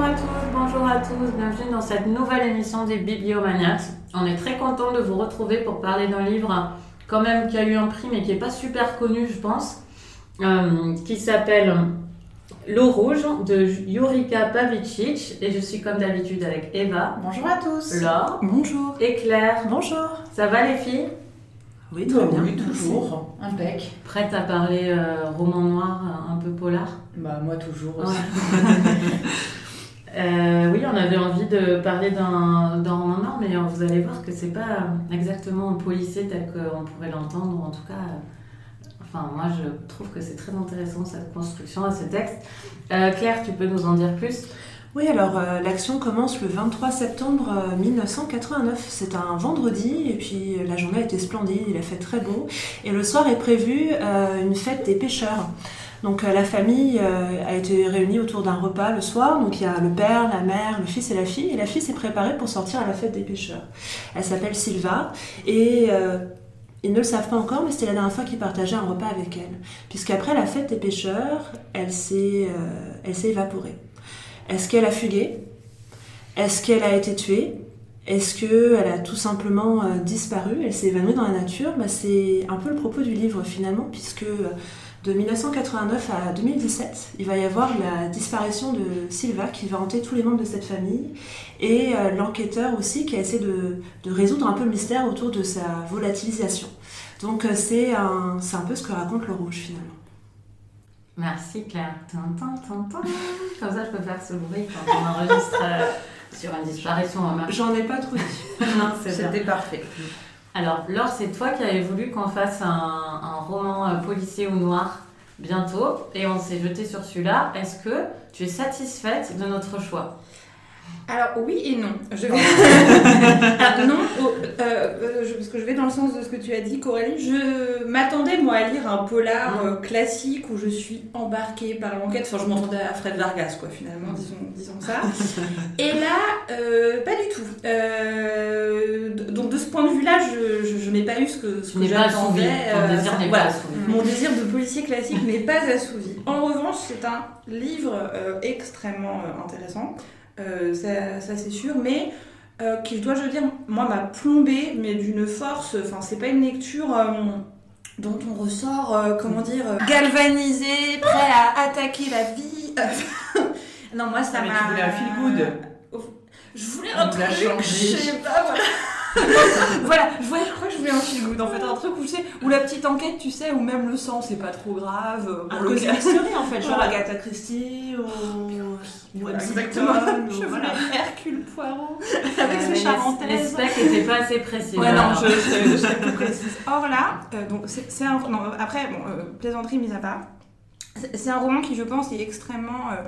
Bonjour à tous, bonjour à tous, bienvenue dans cette nouvelle émission des Bibliomaniacs. On est très content de vous retrouver pour parler d'un livre quand même qui a eu un prix mais qui n'est pas super connu je pense, euh, qui s'appelle L'eau rouge de Yurika Pavicic et je suis comme d'habitude avec Eva. Bonjour à tous. Laure. Bonjour. Et Claire. Bonjour. Ça va les filles? Oui, très bien. Oui, toujours. Impec. Prête à parler euh, roman noir un peu polar? Bah moi toujours aussi. Euh, oui, on avait envie de parler d'un roman mais euh, vous allez voir que c'est pas exactement policier tel qu'on pourrait l'entendre, en tout cas, euh, enfin moi je trouve que c'est très intéressant cette construction à ce texte. Euh, Claire, tu peux nous en dire plus? Oui, alors euh, l'action commence le 23 septembre euh, 1989. C'est un vendredi et puis euh, la journée a été splendide, il a fait très beau. Et le soir est prévu euh, une fête des pêcheurs. Donc euh, la famille euh, a été réunie autour d'un repas le soir. Donc il y a le père, la mère, le fils et la fille. Et la fille s'est préparée pour sortir à la fête des pêcheurs. Elle s'appelle Sylva et euh, ils ne le savent pas encore, mais c'était la dernière fois qu'ils partageaient un repas avec elle. Puisqu'après la fête des pêcheurs, elle s'est évaporée. Est-ce qu'elle a fugué? Est-ce qu'elle a été tuée? Est-ce qu'elle a tout simplement disparu? Elle s'est évanouie dans la nature? Bah, C'est un peu le propos du livre finalement, puisque de 1989 à 2017, il va y avoir la disparition de Silva qui va hanter tous les membres de cette famille et euh, l'enquêteur aussi qui a essayé de, de résoudre un peu le mystère autour de sa volatilisation. Donc euh, c'est un, c'est un peu ce que raconte le rouge finalement. Merci Claire. Tintin, tintin. Comme ça, je peux faire ce bruit quand on enregistre euh, sur une disparition en marche. J'en ai pas trop dit. C'était parfait. Alors, Laure, c'est toi qui avais voulu qu'on fasse un, un roman euh, policier ou noir bientôt, et on s'est jeté sur celui-là. Est-ce que tu es satisfaite de notre choix? Alors oui et non. Je vais... Ah, non, oh, euh, je- parce que je vais dans le sens de ce que tu as dit, Coralie. Je m'attendais moi à lire un polar euh, classique où je suis embarquée par l'enquête. Enfin, je m'entendais à Fred Vargas, quoi, finalement, disons, disons ça. Et là, euh, pas du tout. Point de vue-là, je, je, je n'ai pas eu ce que, ce que j'attendais. Euh, désir n'est voilà. pas assouvi. Mon désir de policier classique n'est pas assouvi. En revanche, c'est un livre euh, extrêmement euh, intéressant, euh, ça, ça c'est sûr, mais euh, qui, je dois je dire, moi m'a plombé, mais d'une force. Enfin, c'est pas une lecture. euh, dont on ressort, euh, comment dire, euh, galvanisé, prêt à attaquer la vie. non, moi ça mais m'a. tu voulais un feel good. Je voulais un truc, je sais pas, voilà. voilà, je, voulais, je crois que je voulais un good en fait, un truc où, tu sais, où la petite enquête, tu sais, où même le sang c'est pas trop grave. euh, Un le mystery en fait, genre Voilà. Agatha Christie ou, exactement. Ou Je voilà. voulais Hercule Poirot avec Euh, ses les- charentaises. Les specs n'étaient pas assez précis. Ouais, non, je, je, je serais plus précise. Or là, euh, donc c'est c'est un. Non, après, bon, euh, plaisanterie mise à part, c'est c'est un roman qui, je pense, est extrêmement euh,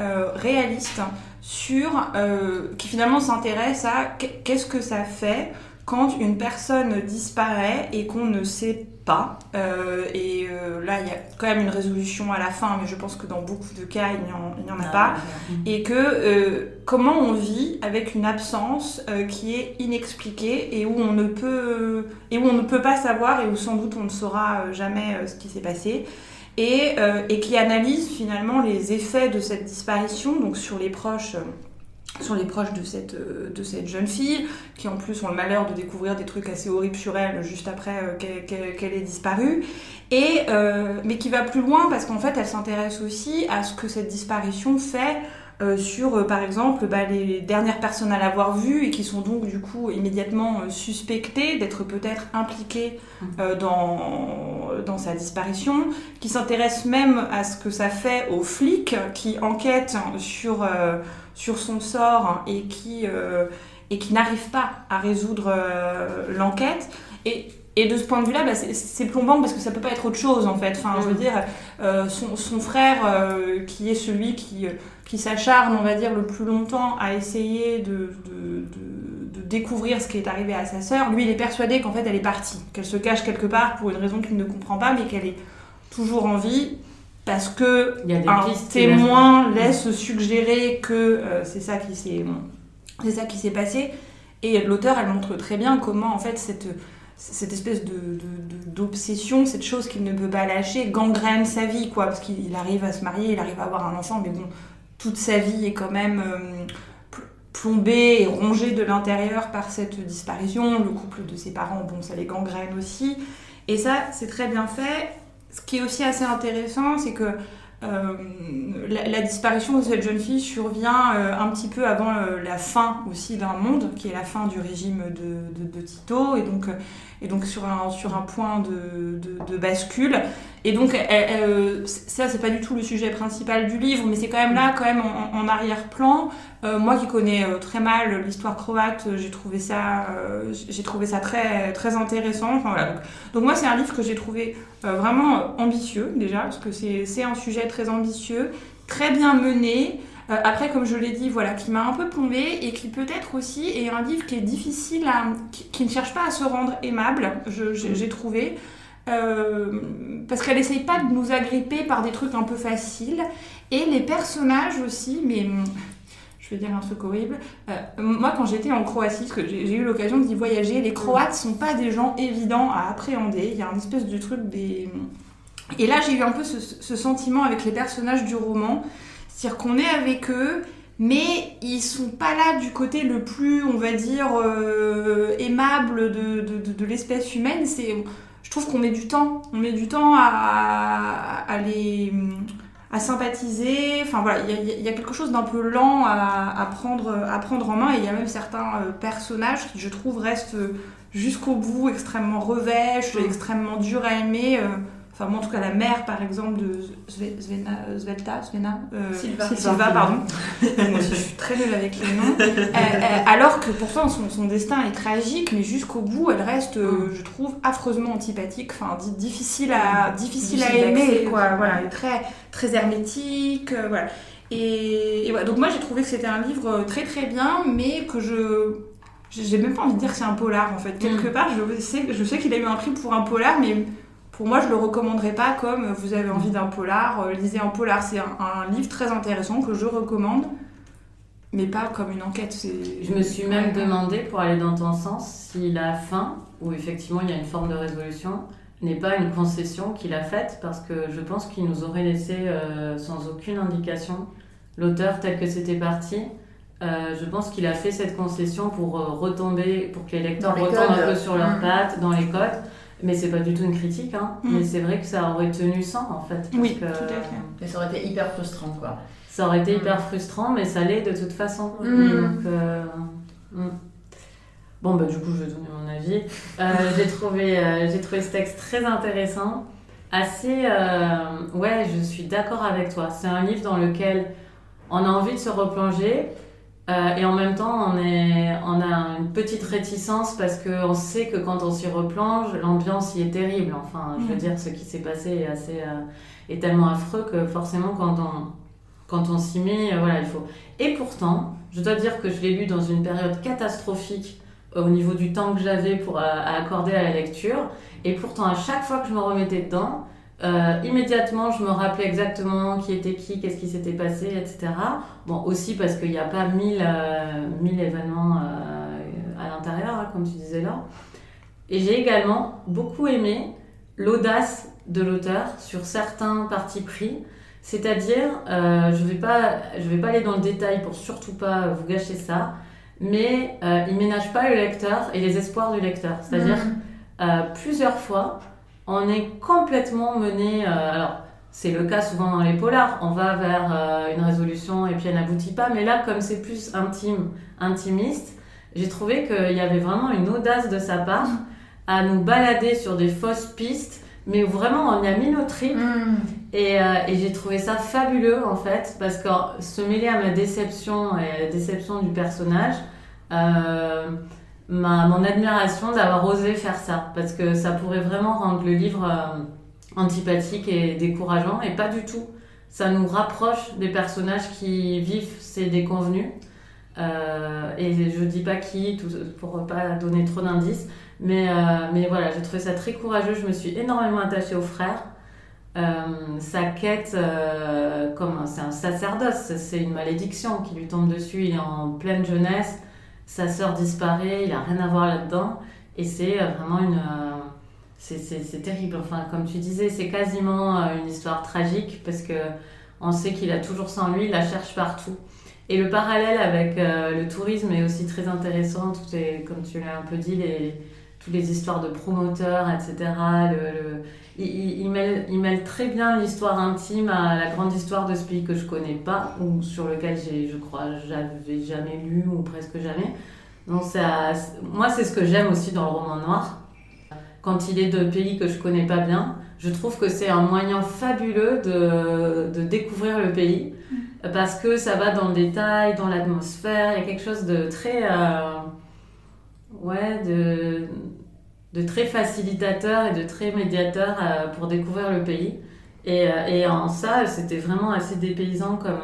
euh, réaliste sur. euh, qui finalement s'intéresse à qu'est- qu'est-ce que ça fait quand une personne disparaît et qu'on ne sait pas. Euh, et là, il y a quand même une résolution à la fin, mais je pense que dans beaucoup de cas, il n'y en, en a Ah, pas ouais. et que comment on vit avec une absence qui est inexpliquée et où on ne peut et où on ne peut pas savoir et où sans doute on ne saura jamais ce qui s'est passé et, euh, et qui analyse finalement les effets de cette disparition donc sur les proches euh, sur les proches de cette, euh, de cette jeune fille, qui en plus ont le malheur de découvrir des trucs assez horribles sur elle juste après qu'elle ait disparu, et, mais qui va plus loin parce qu'en fait elle s'intéresse aussi à ce que cette disparition fait euh, sur, euh, par exemple, bah, les dernières personnes à l'avoir vue et qui sont donc du coup immédiatement euh, suspectées d'être peut-être impliquées euh, dans, dans sa disparition, qui s'intéresse même à ce que ça fait aux flics qui enquêtent sur, sur son sort et qui, et qui n'arrivent pas à résoudre l'enquête. Et, et de ce point de vue-là, bah, c'est- plombant parce que ça peut pas être autre chose en fait. Enfin, je veux Mhm. dire, euh, son, son frère, euh, qui est celui qui, euh, qui s'acharne, on va dire, le plus longtemps à essayer de, de, de- de découvrir ce qui est arrivé à sa sœur, lui, il est persuadé qu'en fait, elle est partie, qu'elle se cache quelque part pour une raison qu'il ne comprend pas, mais qu'elle est toujours en vie parce que Il y a des un témoin laisse suggérer que euh, c'est ça qui s'est c'est ça qui s'est passé et l'auteur elle montre très bien comment en fait cette cette espèce de d'obsession cette chose qu'il ne peut pas lâcher gangrène sa vie quoi parce qu'il arrive à se marier il arrive à avoir un enfant mais bon toute sa vie est quand même euh, pl- plombée et rongée de l'intérieur par cette disparition. Le couple de ses parents, bon, ça les gangrène aussi. Et ça, c'est très bien fait. Ce qui est aussi assez intéressant, c'est que euh, la, disparition de cette jeune fille survient euh, un petit peu avant euh, la fin aussi d'un monde, qui est la fin du régime de, de- de Tito, et donc, et donc sur, un, sur un point de- de bascule. Et donc, euh, ça, c'est pas du tout le sujet principal du livre, mais c'est quand même là, quand même en, arrière-plan. Euh, moi qui connais euh, très mal l'histoire croate, j'ai trouvé ça, j'ai trouvé ça très, très intéressant. Enfin, voilà. donc, donc moi, c'est un livre que j'ai trouvé vraiment ambitieux déjà, parce que c'est un sujet très ambitieux, très bien mené. Après, comme je l'ai dit, voilà, qui m'a un peu plombée et qui peut-être aussi est un livre qui est difficile à, qui, qui ne cherche pas à se rendre aimable. j'ai trouvé. Euh, parce qu'elle essaye pas de nous agripper par des trucs un peu faciles. Et les personnages aussi, mais hum, je vais dire un truc horrible. Euh, moi, quand j'étais en Croatie, parce que j'ai eu l'occasion d'y voyager, les Croates sont pas des gens évidents à appréhender. Il y a un espèce de truc des. Et là, j'ai eu un peu ce, sentiment avec les personnages du roman. C'est-à-dire qu'on est avec eux, mais ils sont pas là du côté le plus, on va dire, euh, aimable de- de l'espèce humaine. C'est, je trouve qu'on met du temps. On met du temps à, à les à sympathiser. Enfin voilà, il y a- il y, a quelque chose d'un peu lent à, à prendre, à prendre en main. Et il y a même certains euh, personnages qui, je trouve, restent euh, jusqu'au bout extrêmement revêches, Mm. extrêmement durs à aimer. euh, Enfin, moi, en tout cas, la mère, par exemple, de Sve- Svena, euh, Svelta, Svena, euh, Sylva. Sylva, pardon. Moi aussi, je suis très nulle avec les noms. Euh, euh, alors que pourtant, son, son destin est tragique, mais jusqu'au bout, elle reste, euh, je trouve, affreusement antipathique, enfin, di- difficile à, difficile à aimer, quoi. Voilà, très, très hermétique, euh, voilà. Et, et voilà, donc moi, j'ai trouvé que c'était un livre euh, très très bien, mais que je... J'ai même pas envie de dire que c'est un polar, en fait. Quelque part, je sais, je sais qu'il a eu un prix pour un polar, mais pour moi, je le recommanderais pas comme vous avez envie d'un polar, euh, lisez un polar. C'est un, un livre très intéressant que je recommande, mais pas comme une enquête. Je me suis même demandé, pour aller dans ton sens, si la fin, où effectivement il y a une forme de résolution, n'est pas une concession qu'il a faite, parce que je pense qu'il nous aurait laissé euh, sans aucune indication l'auteur tel que c'était parti. Euh, je pense qu'il a fait cette concession pour euh, retomber, pour que les lecteurs les retombent un peu sur leurs Mm. pattes, dans les codes. Mais c'est pas du tout une critique, hein. Mm. mais c'est vrai que ça aurait tenu sans en fait. parce Oui, que, tout à fait. Mais ça aurait été hyper frustrant, quoi. ça aurait été Mm. hyper frustrant, mais ça l'est de toute façon. Mm. Donc, euh, mm. Bon, bah, du coup, je vais donner mon avis. Euh, j'ai trouvé, euh, j'ai trouvé ce texte très intéressant. Assez. euh, ouais, je suis d'accord avec toi. C'est un livre dans lequel on a envie de se replonger. Euh, et en même temps, on, est, on a une petite réticence parce qu'on sait que quand on s'y replonge, l'ambiance y est terrible. Enfin, je veux Mm. dire, ce qui s'est passé est, assez, euh, est tellement affreux que forcément, quand on, quand on s'y met, euh, voilà, il faut. Et pourtant, je dois dire que je l'ai lu dans une période catastrophique au niveau du temps que j'avais pour à accorder à la lecture. Et pourtant, à chaque fois que je me remettais dedans, euh, immédiatement, je me rappelais exactement qui était qui, qu'est-ce qui s'était passé, etc. Bon, aussi parce qu'il n'y a pas mille, euh, mille événements euh, à l'intérieur, hein, comme tu disais là. Et j'ai également beaucoup aimé l'audace de l'auteur sur certains partis pris. C'est-à-dire, euh, je ne vais, pas- je vais pas aller dans le détail pour surtout pas vous gâcher ça, mais il ménage pas le lecteur et les espoirs du lecteur. C'est-à-dire, Mm. euh, plusieurs fois, on est complètement mené. euh, alors, c'est le cas souvent dans les polars. On va vers euh, une résolution et puis elle n'aboutit pas. Mais là, comme c'est plus intime, intimiste, j'ai trouvé qu'il y avait vraiment une audace de sa part à nous balader sur des fausses pistes, mais vraiment on y a mis nos tripes. Mm. Et, euh, et j'ai trouvé ça fabuleux en fait, parce que se mêler à ma déception et à la déception du personnage, euh, ma, mon admiration d'avoir osé faire ça, parce que ça pourrait vraiment rendre le livre euh, antipathique et décourageant, et pas du tout. Ça nous rapproche des personnages qui vivent ces déconvenus. Euh, et je dis pas qui, tout, pour pas donner trop d'indices, mais, euh, mais voilà, j'ai trouvé ça très courageux. Je me suis énormément attachée au frère. Sa quête, comme c'est un sacerdoce, c'est une malédiction qui lui tombe dessus. Il est en pleine jeunesse, sa sœur disparaît, il a rien à voir là-dedans, et c'est euh, vraiment une, euh, c'est- terrible. Enfin, comme tu disais, c'est quasiment euh, une histoire tragique parce que on sait qu'il a toujours en lui, il la cherche partout. Et le parallèle avec le tourisme est aussi très intéressant. Tout est, comme tu l'as un peu dit, les, toutes les histoires de promoteurs, etc. Il, mêle, très bien l'histoire intime à la grande histoire de ce pays que je connais pas, ou sur lequel je crois, j'avais jamais lu, ou presque jamais. Donc ça, moi, c'est ce que j'aime aussi dans le roman noir. Quand il est de pays que je connais pas bien, je trouve que c'est un moyen fabuleux de, découvrir le pays, parce que ça va dans le détail, dans l'atmosphère, il y a quelque chose de très... Euh, ouais, de, de très facilitateur et de très médiateur euh, pour découvrir le pays. Et, euh, et en ça, c'était vraiment assez dépaysant comme,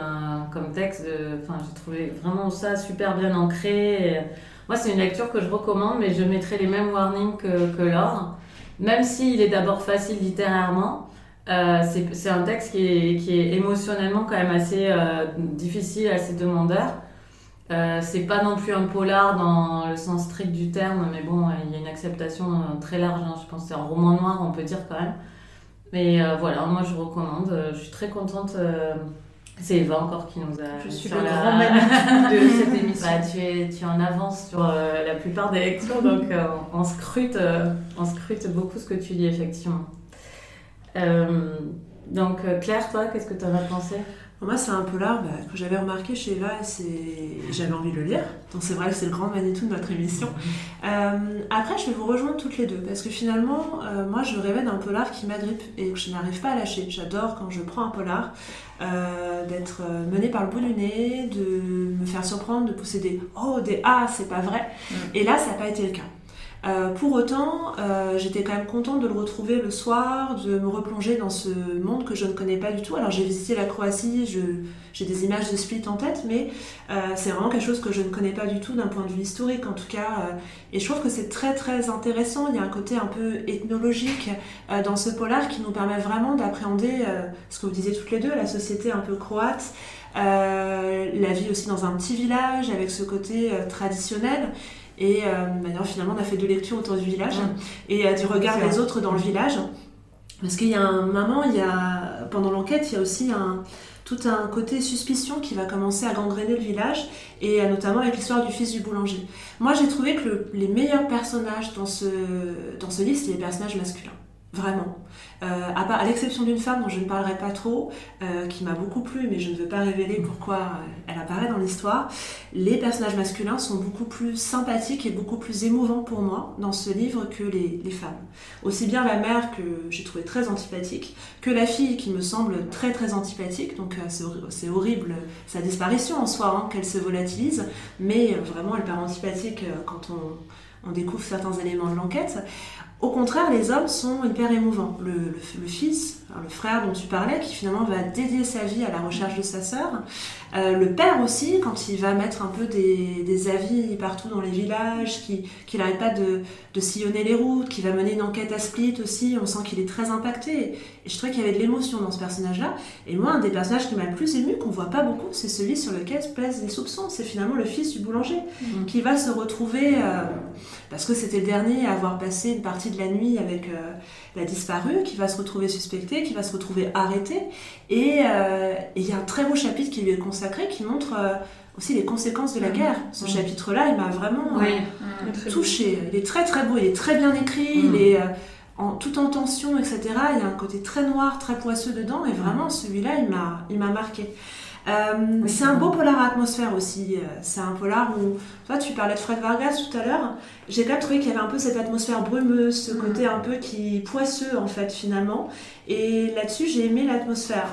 comme texte. Enfin, j'ai trouvé vraiment ça super bien ancré. moi, c'est une lecture que je recommande, mais je mettrai les mêmes warnings que, que Laure. Même s'il est d'abord facile littérairement, euh, c'est un texte qui est, qui est, émotionnellement quand même assez difficile, assez demandeur. Euh, c'est pas non plus un polar dans le sens strict du terme, mais bon, il y a une acceptation euh, très large. Hein. Je pense que c'est un roman noir, on peut dire quand même. Mais euh, voilà, moi je recommande. Je suis très contente. C'est Eva encore qui nous a. Je suis le grand de cette émission. Bah, tu, es, tu en avance sur la plupart des lectures, donc on, scrute, on scrute beaucoup ce que tu dis, effectivement. donc Claire, toi, qu'est-ce que tu en as pensé? Moi, c'est un polar bah, que j'avais remarqué chez Eva et j'avais envie de le lire. Donc, c'est vrai que c'est le grand Manitou de notre émission. Euh, après, je vais vous rejoindre toutes les deux parce que finalement, euh, moi, je rêvais d'un polar qui m'agrippe et que je n'arrive pas à lâcher. J'adore quand je prends un polar euh, d'être mené par le bout du nez, de me faire surprendre, de posséder Oh, des Ah, c'est pas vrai. Mm. Et là, ça n'a pas été le cas. Euh, pour autant, euh, j'étais quand même contente de le retrouver le soir, de me replonger dans ce monde que je ne connais pas du tout. Alors j'ai visité la Croatie, j'ai des images de Split en tête, mais euh, c'est vraiment quelque chose que je ne connais pas du tout d'un point de vue historique en tout cas. et je trouve que c'est très très intéressant. Il y a un côté un peu ethnologique dans ce polar qui nous permet vraiment d'appréhender ce que vous disiez toutes les deux, la société un peu croate. la vie aussi dans un petit village avec ce côté traditionnel et euh, finalement, on a fait deux lectures autour du village et euh, du regard des autres dans le village. Parce qu'il y a un moment, il y a, pendant l'enquête, il y a aussi un, tout un côté suspicion qui va commencer à gangréner le village, et euh, notamment avec l'histoire du fils du boulanger. Moi, j'ai trouvé que les meilleurs personnages dans ce, dans ce livre, c'est les personnages masculins. Vraiment. Euh, à, l'exception d'une femme dont je ne parlerai pas trop, euh, qui m'a beaucoup plu, mais je ne veux pas révéler pourquoi euh, elle apparaît dans l'histoire, les personnages masculins sont beaucoup plus sympathiques et beaucoup plus émouvants pour moi dans ce livre que les, femmes. Aussi bien la mère que j'ai trouvé très antipathique, que la fille qui me semble très très antipathique, donc c'est horrible sa disparition en soi, hein, qu'elle se volatilise, mais vraiment elle part antipathique quand on découvre certains éléments de l'enquête. Au contraire, les hommes sont hyper émouvants. Le, fils, le frère dont tu parlais, qui finalement va dédier sa vie à la recherche de sa sœur. Euh, le père aussi, quand il va mettre un peu des, avis partout dans les villages, qui, qui n'arrête pas de, sillonner les routes, qui va mener une enquête à Split aussi, on sent qu'il est très impacté. Et je trouvais qu'il y avait de l'émotion dans ce personnage-là. Et moi, un des personnages qui m'a le plus ému, qu'on voit pas beaucoup, c'est celui sur lequel se pèsent les soupçons. C'est finalement le fils du boulanger, mmh. qui va se retrouver, euh, parce que c'était le dernier à avoir passé une partie de la nuit avec euh, la disparue, qui va se retrouver suspecté, qui va se retrouver arrêté. Et il y a un très beau chapitre qui lui est consacré, qui montre aussi les conséquences de la mmh. guerre. Ce mmh. chapitre-là, il m'a vraiment touché. Il est très très beau, il est très bien écrit, il est en, tout en tension, etc. Il y a un côté très noir, très poisseux dedans, et vraiment celui-là, il m'a, il m'a marqué. Euh, c'est un beau polar atmosphère aussi. Euh, c'est un polar où, toi, tu parlais de Fred Vargas tout à l'heure. J'ai quand même trouvé qu'il y avait un peu cette atmosphère brumeuse, ce mm. côté un peu qui poisseux en fait finalement. Et là-dessus, j'ai aimé l'atmosphère.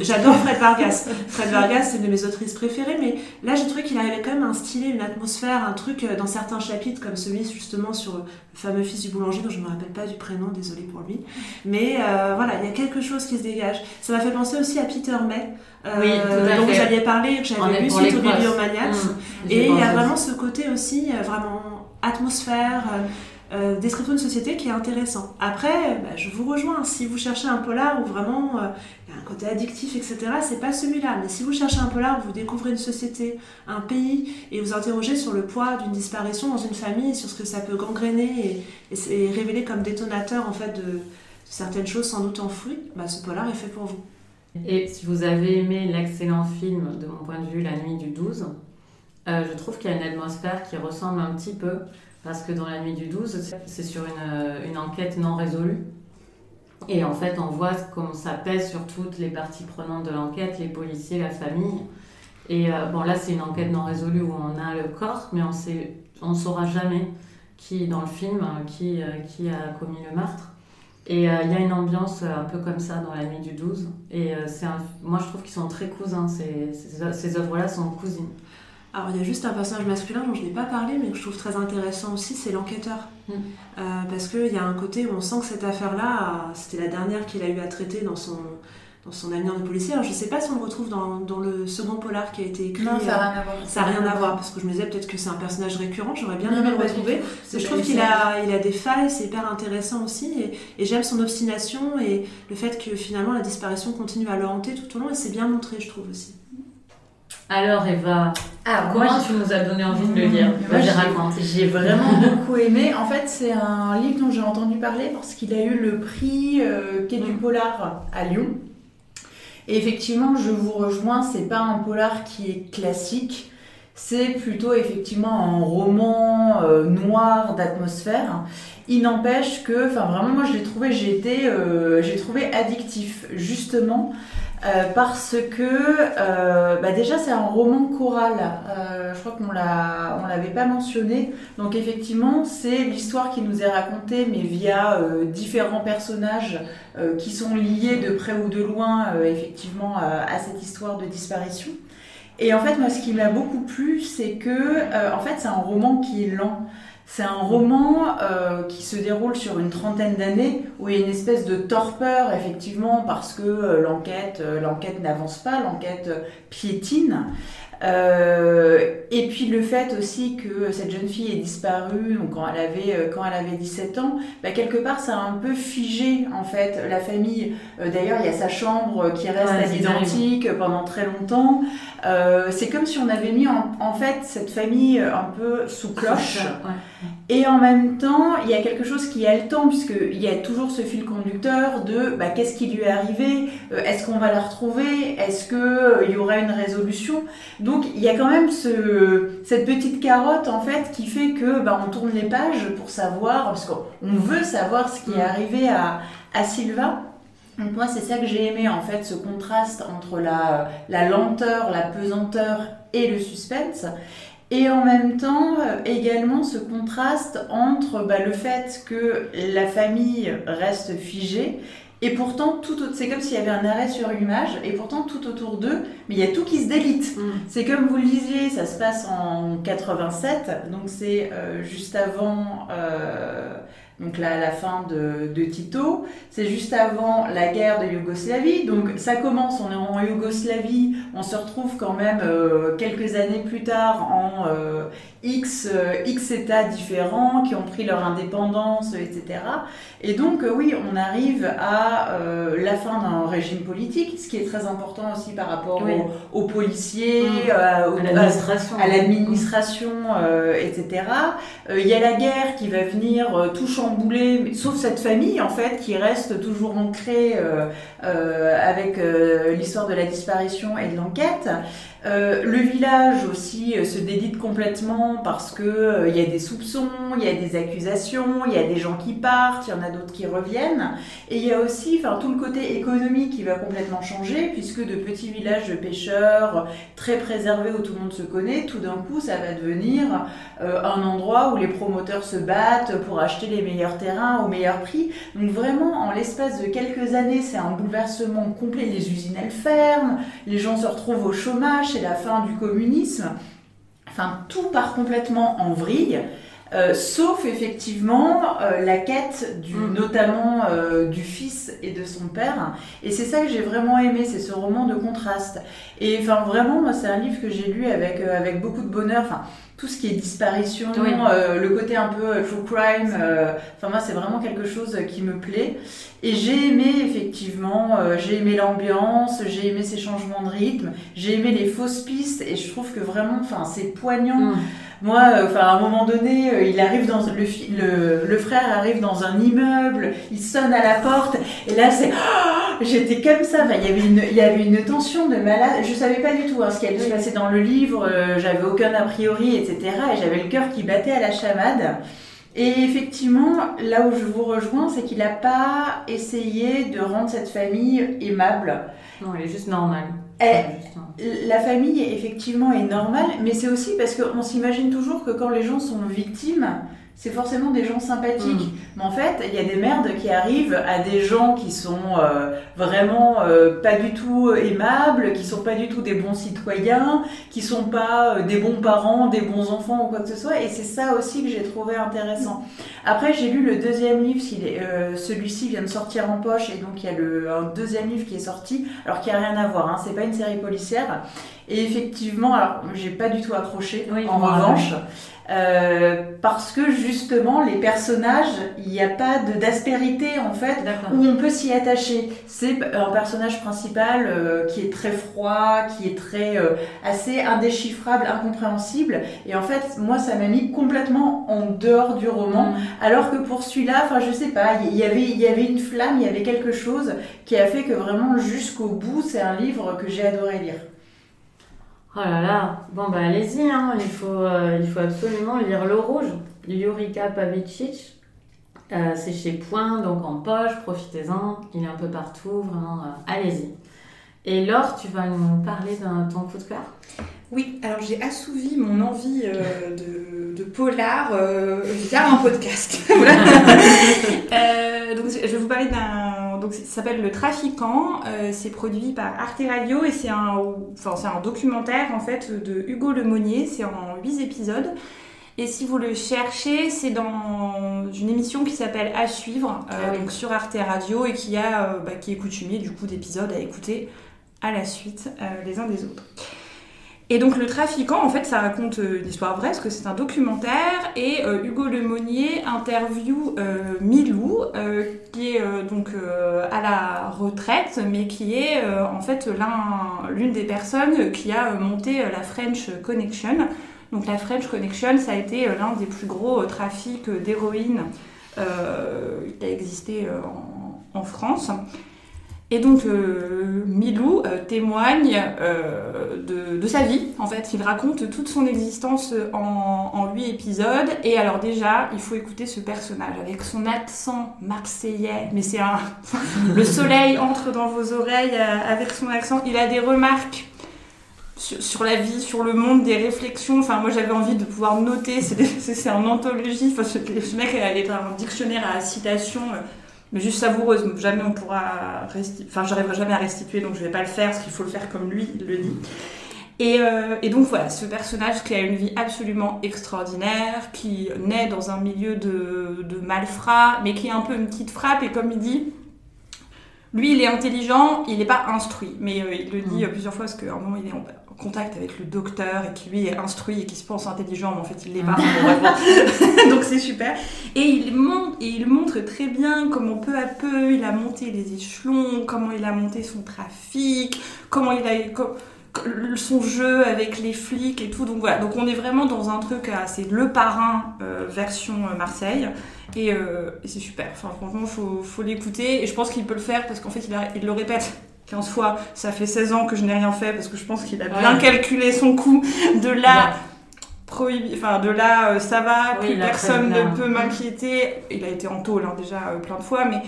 J'adore Fred Vargas. Fred Vargas, c'est une de mes autrices préférées, mais là, j'ai trouvé qu'il arrivait quand même à instiller une atmosphère, un truc euh, dans certains chapitres, comme celui justement sur le fameux fils du boulanger, dont je ne me rappelle pas du prénom, désolé pour lui. Mais voilà, il y a quelque chose qui se dégage. Ça m'a fait penser aussi à Peter May. Euh, dont vous aviez parlé, que j'avais lu suite au Bibliomaniacs. Mmh, et il y a vraiment ce côté aussi, euh, vraiment atmosphère, euh, description de société qui est intéressant. Après, bah, je vous rejoins, si vous cherchez un polar où vraiment il y a un côté addictif, etc., c'est pas celui-là. Mais si vous cherchez un polar où vous découvrez une société, un pays, et vous interrogez sur le poids d'une disparition dans une famille, sur ce que ça peut gangréner et, et, révéler comme détonateur en fait de, certaines choses sans doute enfouies, bah, ce polar est fait pour vous. Et si vous avez aimé l'excellent film, de mon point de vue, La Nuit du 12, euh, je trouve qu'il y a une atmosphère qui ressemble un petit peu, parce que dans La Nuit du 12, c'est sur une, euh, une enquête non résolue. Et en fait, on voit comment ça pèse sur toutes les parties prenantes de l'enquête, les policiers, la famille. Et euh, bon, là, c'est une enquête non résolue où on a le corps, mais on on saura jamais qui, dans le film, qui a commis le meurtre. Et euh, il y a une ambiance euh, un peu comme ça dans La Nuit du 12. Et euh, c'est un- moi, je trouve qu'ils sont très cousins. Ces, ces, ces œuvres-là sont cousines. Alors il y a juste un personnage masculin dont je n'ai pas parlé mais que je trouve très intéressant aussi, c'est l'enquêteur. Mm. Euh, parce qu'il y a un côté où on sent que cette affaire-là, c'était la dernière qu'il a eu à traiter dans son, dans son avenir de policier. Alors je ne sais pas si on le retrouve dans, dans le second polar qui a été écrit. Non, ça euh, n'a rien à voir. ça n'a rien à voir parce que je me disais peut-être que c'est un personnage récurrent, j'aurais bien aimé le retrouver. Mais je trouve qu'il a, il a des failles, c'est hyper intéressant aussi, et, et j'aime son obstination et le fait que finalement la disparition continue à le hanter tout au long, et c'est bien montré, je trouve aussi. Alors, Eva, Alors, comment moi, tu nous as donné envie de le lire? Moi, j'ai- raconte. J'ai vraiment beaucoup aimé. En fait, c'est un livre dont j'ai entendu parler parce qu'il a eu le prix euh, Quai du Polar à Lyon. Et effectivement, je vous rejoins, c'est pas un polar qui est classique. C'est plutôt effectivement un roman euh, noir d'atmosphère. Il n'empêche que, enfin vraiment, moi je l'ai trouvé, j'ai été, euh, j'ai trouvé addictif justement euh, parce que euh, bah déjà c'est un roman choral. Euh, je crois qu'on on l'avait pas mentionné. Donc effectivement, c'est l'histoire qui nous est racontée, mais via différents personnages qui sont liés de près ou de loin, effectivement, à cette histoire de disparition. Et en fait, moi, ce qui m'a beaucoup plu, c'est que, en fait, c'est un roman qui est lent. C'est un roman euh, qui se déroule sur une trentaine d'années, où il y a une espèce de torpeur, effectivement, parce que euh, l'enquête, euh, l'enquête n'avance pas, l'enquête piétine. Euh, et puis le fait aussi que cette jeune fille est disparue donc quand elle avait euh, quand elle avait 17 ans, bah, quelque part ça a un peu figé en fait la famille. Euh, D'ailleurs il y a sa chambre qui reste Ouais, à l'identique pendant très longtemps. Euh, c'est comme si on avait mis en, en fait cette famille un peu sous cloche. Ouais. Et en même temps, il y a quelque chose qui est haletant, puisqu'il y a toujours ce fil conducteur de bah, qu'est-ce qui lui est arrivé, Euh, est-ce qu'on va la retrouver, est-ce qu'il y aura une résolution. Donc il y a quand même ce, cette petite carotte en fait qui fait que bah, on tourne les pages pour savoir, parce qu'on veut savoir ce qui est arrivé à, à Sylvain. Donc moi c'est ça que j'ai aimé en fait, ce contraste entre la, la lenteur, la pesanteur et le suspense. Et en même temps, euh, également ce contraste entre bah, le fait que la famille reste figée et pourtant, tout, c'est comme s'il y avait un arrêt sur image, et pourtant tout autour d'eux, mais il y a tout qui se délite. Mm. C'est comme vous le disiez, ça se passe en 87, donc c'est euh, juste avant euh, donc la, la fin de, de Tito, c'est juste avant la guerre de Yougoslavie, donc ça commence, on est en Yougoslavie, on se retrouve quand même euh, quelques années plus tard en euh, X, euh, X États différents qui ont pris leur indépendance, etc. Et donc euh, oui, on arrive à euh, la fin d'un régime politique, ce qui est très important aussi par rapport Oui. aux, aux policiers, Mm. euh, aux- À l'administration. euh, etc. Il y a la guerre qui va venir tout chambouler, mais, sauf cette famille en fait qui reste toujours ancrée avec l'histoire de la disparition et de l'enquête. Euh, le village aussi euh, se délite complètement parce que euh, il y a des soupçons, il y a des accusations, il y a des gens qui partent, il y en a d'autres qui reviennent. Et il y a aussi tout le côté économique qui va complètement changer puisque de petits villages de pêcheurs très préservés où tout le monde se connaît, tout d'un coup ça va devenir euh, un endroit où les promoteurs se battent pour acheter les meilleurs terrains au meilleur prix. Donc vraiment en l'espace de quelques années c'est un bouleversement complet. Les usines elles ferment, les gens se retrouvent au chômage, la fin du communisme. Enfin, tout part complètement en vrille. Euh, sauf effectivement euh, la quête du, Mm. notamment euh, du fils et de son père et c'est ça que j'ai vraiment aimé c'est ce roman de contraste et enfin vraiment moi c'est un livre que j'ai lu avec euh, avec beaucoup de bonheur enfin tout ce qui est disparition Oui. euh, le côté un peu euh, true crime euh, enfin moi c'est vraiment quelque chose qui me plaît et j'ai aimé effectivement, euh, j'ai aimé l'ambiance, j'ai aimé ces changements de rythme, j'ai aimé les fausses pistes et je trouve que vraiment, enfin, c'est poignant. Mm. Moi, euh, enfin, à un moment donné, euh, il arrive dans le, le, le frère arrive dans un immeuble, il sonne à la porte et là c'est, j'étais comme ça. Enfin, il, y avait une, il y avait une tension de malade. Je savais pas du tout hein, ce qui allait se passer dans le livre. euh, j'avais aucun a priori, etc. Et j'avais le cœur qui battait à la chamade. Et effectivement, là où je vous rejoins, c'est qu'il n'a pas essayé de rendre cette famille aimable. Non, elle est juste normale. Eh. La famille, effectivement, est normale, mais c'est aussi parce qu'on s'imagine toujours que quand les gens sont victimes, c'est forcément des gens sympathiques. Mais en fait, il y a des merdes qui arrivent à des gens qui sont euh, vraiment euh, pas du tout aimables, qui sont pas du tout des bons citoyens, qui sont pas euh, des bons parents, des bons enfants ou quoi que ce soit. Et c'est ça aussi que j'ai trouvé intéressant. Après, j'ai lu le deuxième livre, euh, celui-ci vient de sortir en poche, et donc il y a le, un deuxième livre qui est sorti, alors qui a rien à voir, hein, c'est pas une série policière. Et effectivement, alors j'ai pas du tout accroché, Oui, en revanche, euh, parce que justement, les personnages, il n'y a pas de- d'aspérité en fait, où on peut s'y attacher. C'est un personnage principal euh, qui est très froid, qui est très euh, assez indéchiffrable, incompréhensible. Et en fait, moi, ça m'a mis complètement en dehors du roman. Mm. Alors que pour celui-là, enfin, je sais pas, il y avait, il y avait une flamme, il y avait quelque chose qui a fait que vraiment jusqu'au bout, c'est un livre que j'ai adoré lire. Oh là là, bon bah allez-y, hein. il, faut, euh, il faut absolument lire Le Rouge, de Yurika Pavicic. Euh, c'est chez Point, donc en poche, profitez-en, il est un peu partout, vraiment, euh, allez-y. Et Laure, tu vas nous parler d'un ton coup de cœur? Oui, alors j'ai assouvi mon envie de, de polar via un podcast. Donc je vais vous parler d'un. Donc ça s'appelle Le Trafiquant. Euh, c'est produit par Arte Radio et c'est un, enfin, c'est un documentaire en fait de Hugo Lemonnier. C'est en 8 épisodes. Et si vous le cherchez, c'est dans une émission qui s'appelle À suivre, euh, Ah oui. donc sur Arte Radio et qui, a, euh, bah, qui est coutumier du coup d'épisodes à écouter à la suite les uns des autres. Et donc le trafiquant, en fait, ça raconte euh, une histoire vraie, parce que c'est un documentaire, et euh, Hugo Lemonnier interview euh, Milou, euh, qui est donc à la retraite, mais qui est en fait l'un- l'une des personnes qui a monté la French Connection. Donc la French Connection, ça a été l'un des plus gros trafics d'héroïne qui a existé en France. Et donc euh, Milou euh, témoigne euh, de, sa vie, en fait. Il raconte toute son existence en, en 8 épisodes. Et alors déjà, il faut écouter ce personnage avec son accent marseillais. Mais c'est un... Le soleil entre dans vos oreilles avec son accent. Il a des remarques sur, la vie, sur le monde, des réflexions. Enfin, moi, j'avais envie de pouvoir noter. C'est en anthologie. Enfin, ce, mec est un dictionnaire à citation, mais juste savoureuse. Jamais on pourra resti- Enfin, j'arriverai jamais à restituer, donc je vais pas le faire, parce qu'il faut le faire comme lui, il le dit. Et, euh, et donc voilà, ce personnage qui a une vie absolument extraordinaire, qui naît dans un milieu de, de malfrats, mais qui est un peu une petite frappe, et comme il dit, lui il est intelligent, il n'est pas instruit, mais euh, il le dit euh, plusieurs fois parce qu'à un moment il est en, en contact avec le docteur et qui lui est instruit et qui se pense intelligent, mais en fait il l'est pas. Bon, bref. donc c'est super. Et il, montre, et il montre très bien comment peu à peu il a monté les échelons, comment il a monté son trafic, comment il a co- co- son jeu avec les flics et tout. Donc voilà, donc on est vraiment dans un truc, c'est le parrain euh, version euh, Marseille. Et, euh, et c'est super. Enfin, franchement, faut, faut l'écouter. Et je pense qu'il peut le faire parce qu'en fait, il, a- il le répète 15 fois. Ça fait 16 ans que je n'ai rien fait parce que je pense qu'il a bien Ouais. calculé son coût. De là, prohibi- enfin, de là, euh, ça va, Oui, plus personne ne peut m'inquiéter. Il a été en tôle hein, déjà euh, plein de fois, mais.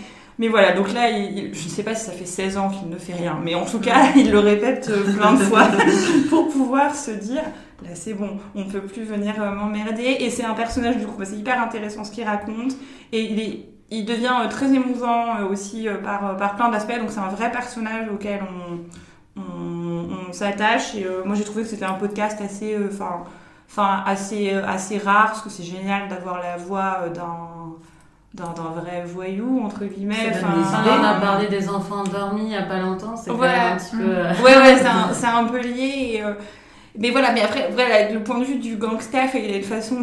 Mais voilà, donc là, il- il- je ne sais pas si ça fait 16 ans qu'il ne fait rien, mais en tout cas, il le répète euh, plein de fois pour pouvoir se dire, là c'est bon, on peut plus venir m'emmerder. Et c'est un personnage, du coup, bah, c'est hyper intéressant ce qu'il raconte. Et il, est, il devient euh, très émouvant euh, aussi euh, par, par plein d'aspects, donc c'est un vrai personnage auquel on, on, on s'attache. Et moi j'ai trouvé que c'était un podcast assez, enfin, enfin assez, assez rare, parce que c'est génial d'avoir la voix d'un d'un vrai voyou entre guillemets. Enfin on a parlé des enfants endormis il y a pas longtemps, c'est même un petit peu... ouais ouais c'est un, un peu lié et, euh, Mais voilà, mais après, voilà, le point de vue du gangster, il a une façon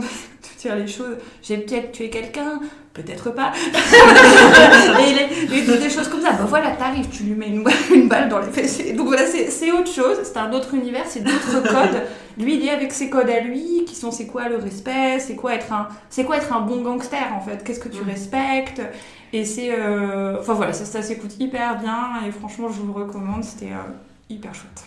dire les choses. J'ai peut-être tué quelqu'un, peut-être pas. et les, les- des choses comme ça. Bah voilà, t'arrives, tu lui mets une, une balle dans les fessiers. Donc voilà, c'est autre chose, c'est un autre univers, c'est d'autres codes. Lui, il est avec ses codes à lui, qui sont c'est quoi le respect, c'est quoi être un, c'est quoi être un bon gangster en fait, qu'est-ce que tu respectes? Et c'est, euh, enfin voilà, ça, ça s'écoute hyper bien et franchement, je vous le recommande, c'était euh, hyper chouette.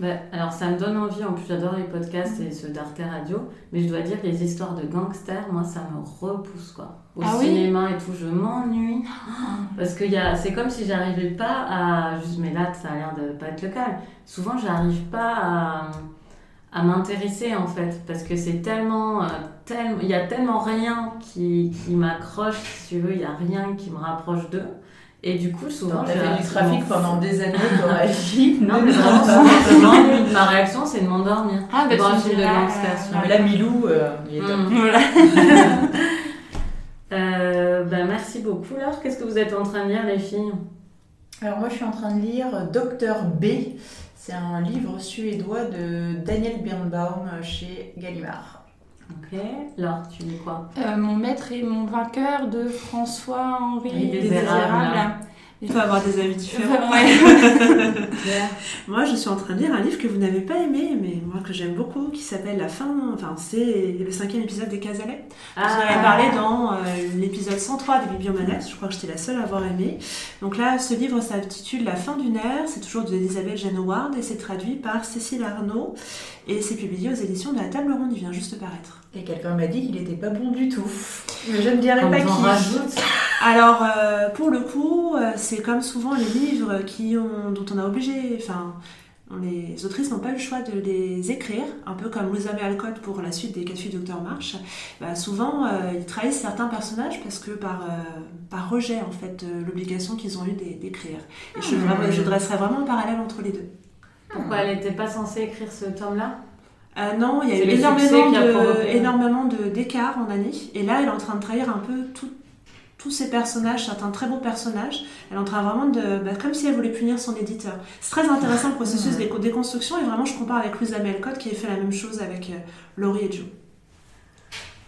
Bah, alors ça me donne envie, en plus j'adore les podcasts et ceux d'Arte Radio, mais je dois dire que les histoires de gangsters, moi ça me repousse quoi. Au Ah oui cinéma et tout, je m'ennuie. Parce que y a- c'est comme si j'arrivais pas à... Juste, mais là ça a l'air de pas être le cas. Souvent j'arrive pas à, à m'intéresser en fait, parce que c'est tellement... euh, tellement- Il y a tellement rien qui, qui m'accroche, si tu veux, il y a rien qui me rapproche d'eux. Et du coup souvent... T'as j'ai- fait du trafic pendant des années, t'aurais dit. Non mais vraiment, souvent. Ma réaction c'est de m'endormir. Ah, Devant un tu film de euh, Non, mais là, Milou, euh, il est top. Mm. Voilà. Euh, bah, merci beaucoup, Laure. Qu'est-ce que vous êtes en train de lire, les filles? Alors moi je suis en train de lire Docteur B. C'est un livre suédois de Daniel Birnbaum chez Gallimard. Ok. Laure, tu lis quoi? Euh, mon maître et mon vainqueur de François-Henri Désirable. Il faut avoir des avis différents. Ouais. Moi, je suis en train de lire un livre que vous n'avez pas aimé, mais moi que j'aime beaucoup, qui s'appelle La fin. Enfin, c'est le cinquième épisode des Casalets. Vous en avais parlé dans euh, l'épisode 103 des Bibliomanettes. Je crois que j'étais la seule à avoir aimé. Donc là, ce livre s'intitule La fin d'une ère. C'est toujours de Isabelle Jeanne Howard et c'est traduit par Cécile Arnaud. Et c'est publié aux éditions de la Table Ronde. Il vient juste de paraître. Et quelqu'un m'a dit qu'il était pas bon du tout. Mais je ne dirais Quand pas qui. rajoute. Alors, euh, pour le coup, euh, c'est comme souvent les livres qui ont, dont on a obligé, enfin, les autrices n'ont pas eu le choix de les écrire, un peu comme Louisa May Alcott pour la suite des quatre filles Docteur March. Bah, souvent, euh, ils trahissent certains personnages parce que par, euh, par rejet, en fait, de l'obligation qu'ils ont eu d'é- d'écrire. Et je, vraiment- je dresserais vraiment un parallèle entre les deux. Pourquoi elle n'était pas censée écrire ce tome-là? Euh, non, il y a eu de- énormément de- d'écarts en année. Et là, elle est en train de trahir un peu tout- tous ces personnages, certains très beaux personnages. Elle est en train vraiment de. bah, comme si elle voulait punir son éditeur. C'est très intéressant le processus de déconstruction. Et vraiment, je compare avec Louisa May Alcott qui a fait la même chose avec euh, Laurie et Joe.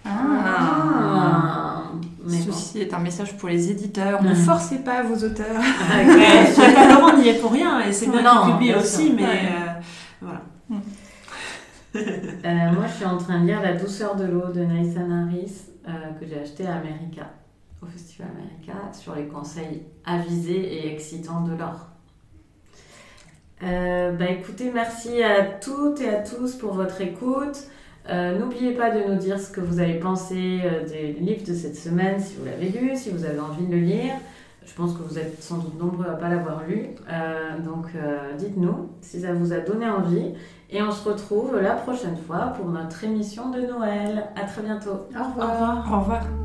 Ah. Mais bon. Ceci est un message pour les éditeurs. Mm. Ne forcez pas vos auteurs. Ok. Sur la table ronde, n'y est pour rien. Et c'est bien qu'il publie aussi, sûr. mais. Ouais. euh, voilà. Euh, moi, je suis en train de lire La douceur de l'eau de Nathan Harris euh, que j'ai acheté à America, au Festival America, sur les conseils avisés et excitants de l'or. Euh, bah écoutez, merci à toutes et à tous pour votre écoute. Euh, N'oubliez pas de nous dire ce que vous avez pensé euh, des livres de cette semaine, si vous l'avez lu, si vous avez envie de le lire. Je pense que vous êtes sans doute nombreux à ne pas l'avoir lu. Euh, donc euh, dites-nous si ça vous a donné envie. Et on se retrouve la prochaine fois pour notre émission de Noël. À très bientôt. Au revoir. Au revoir.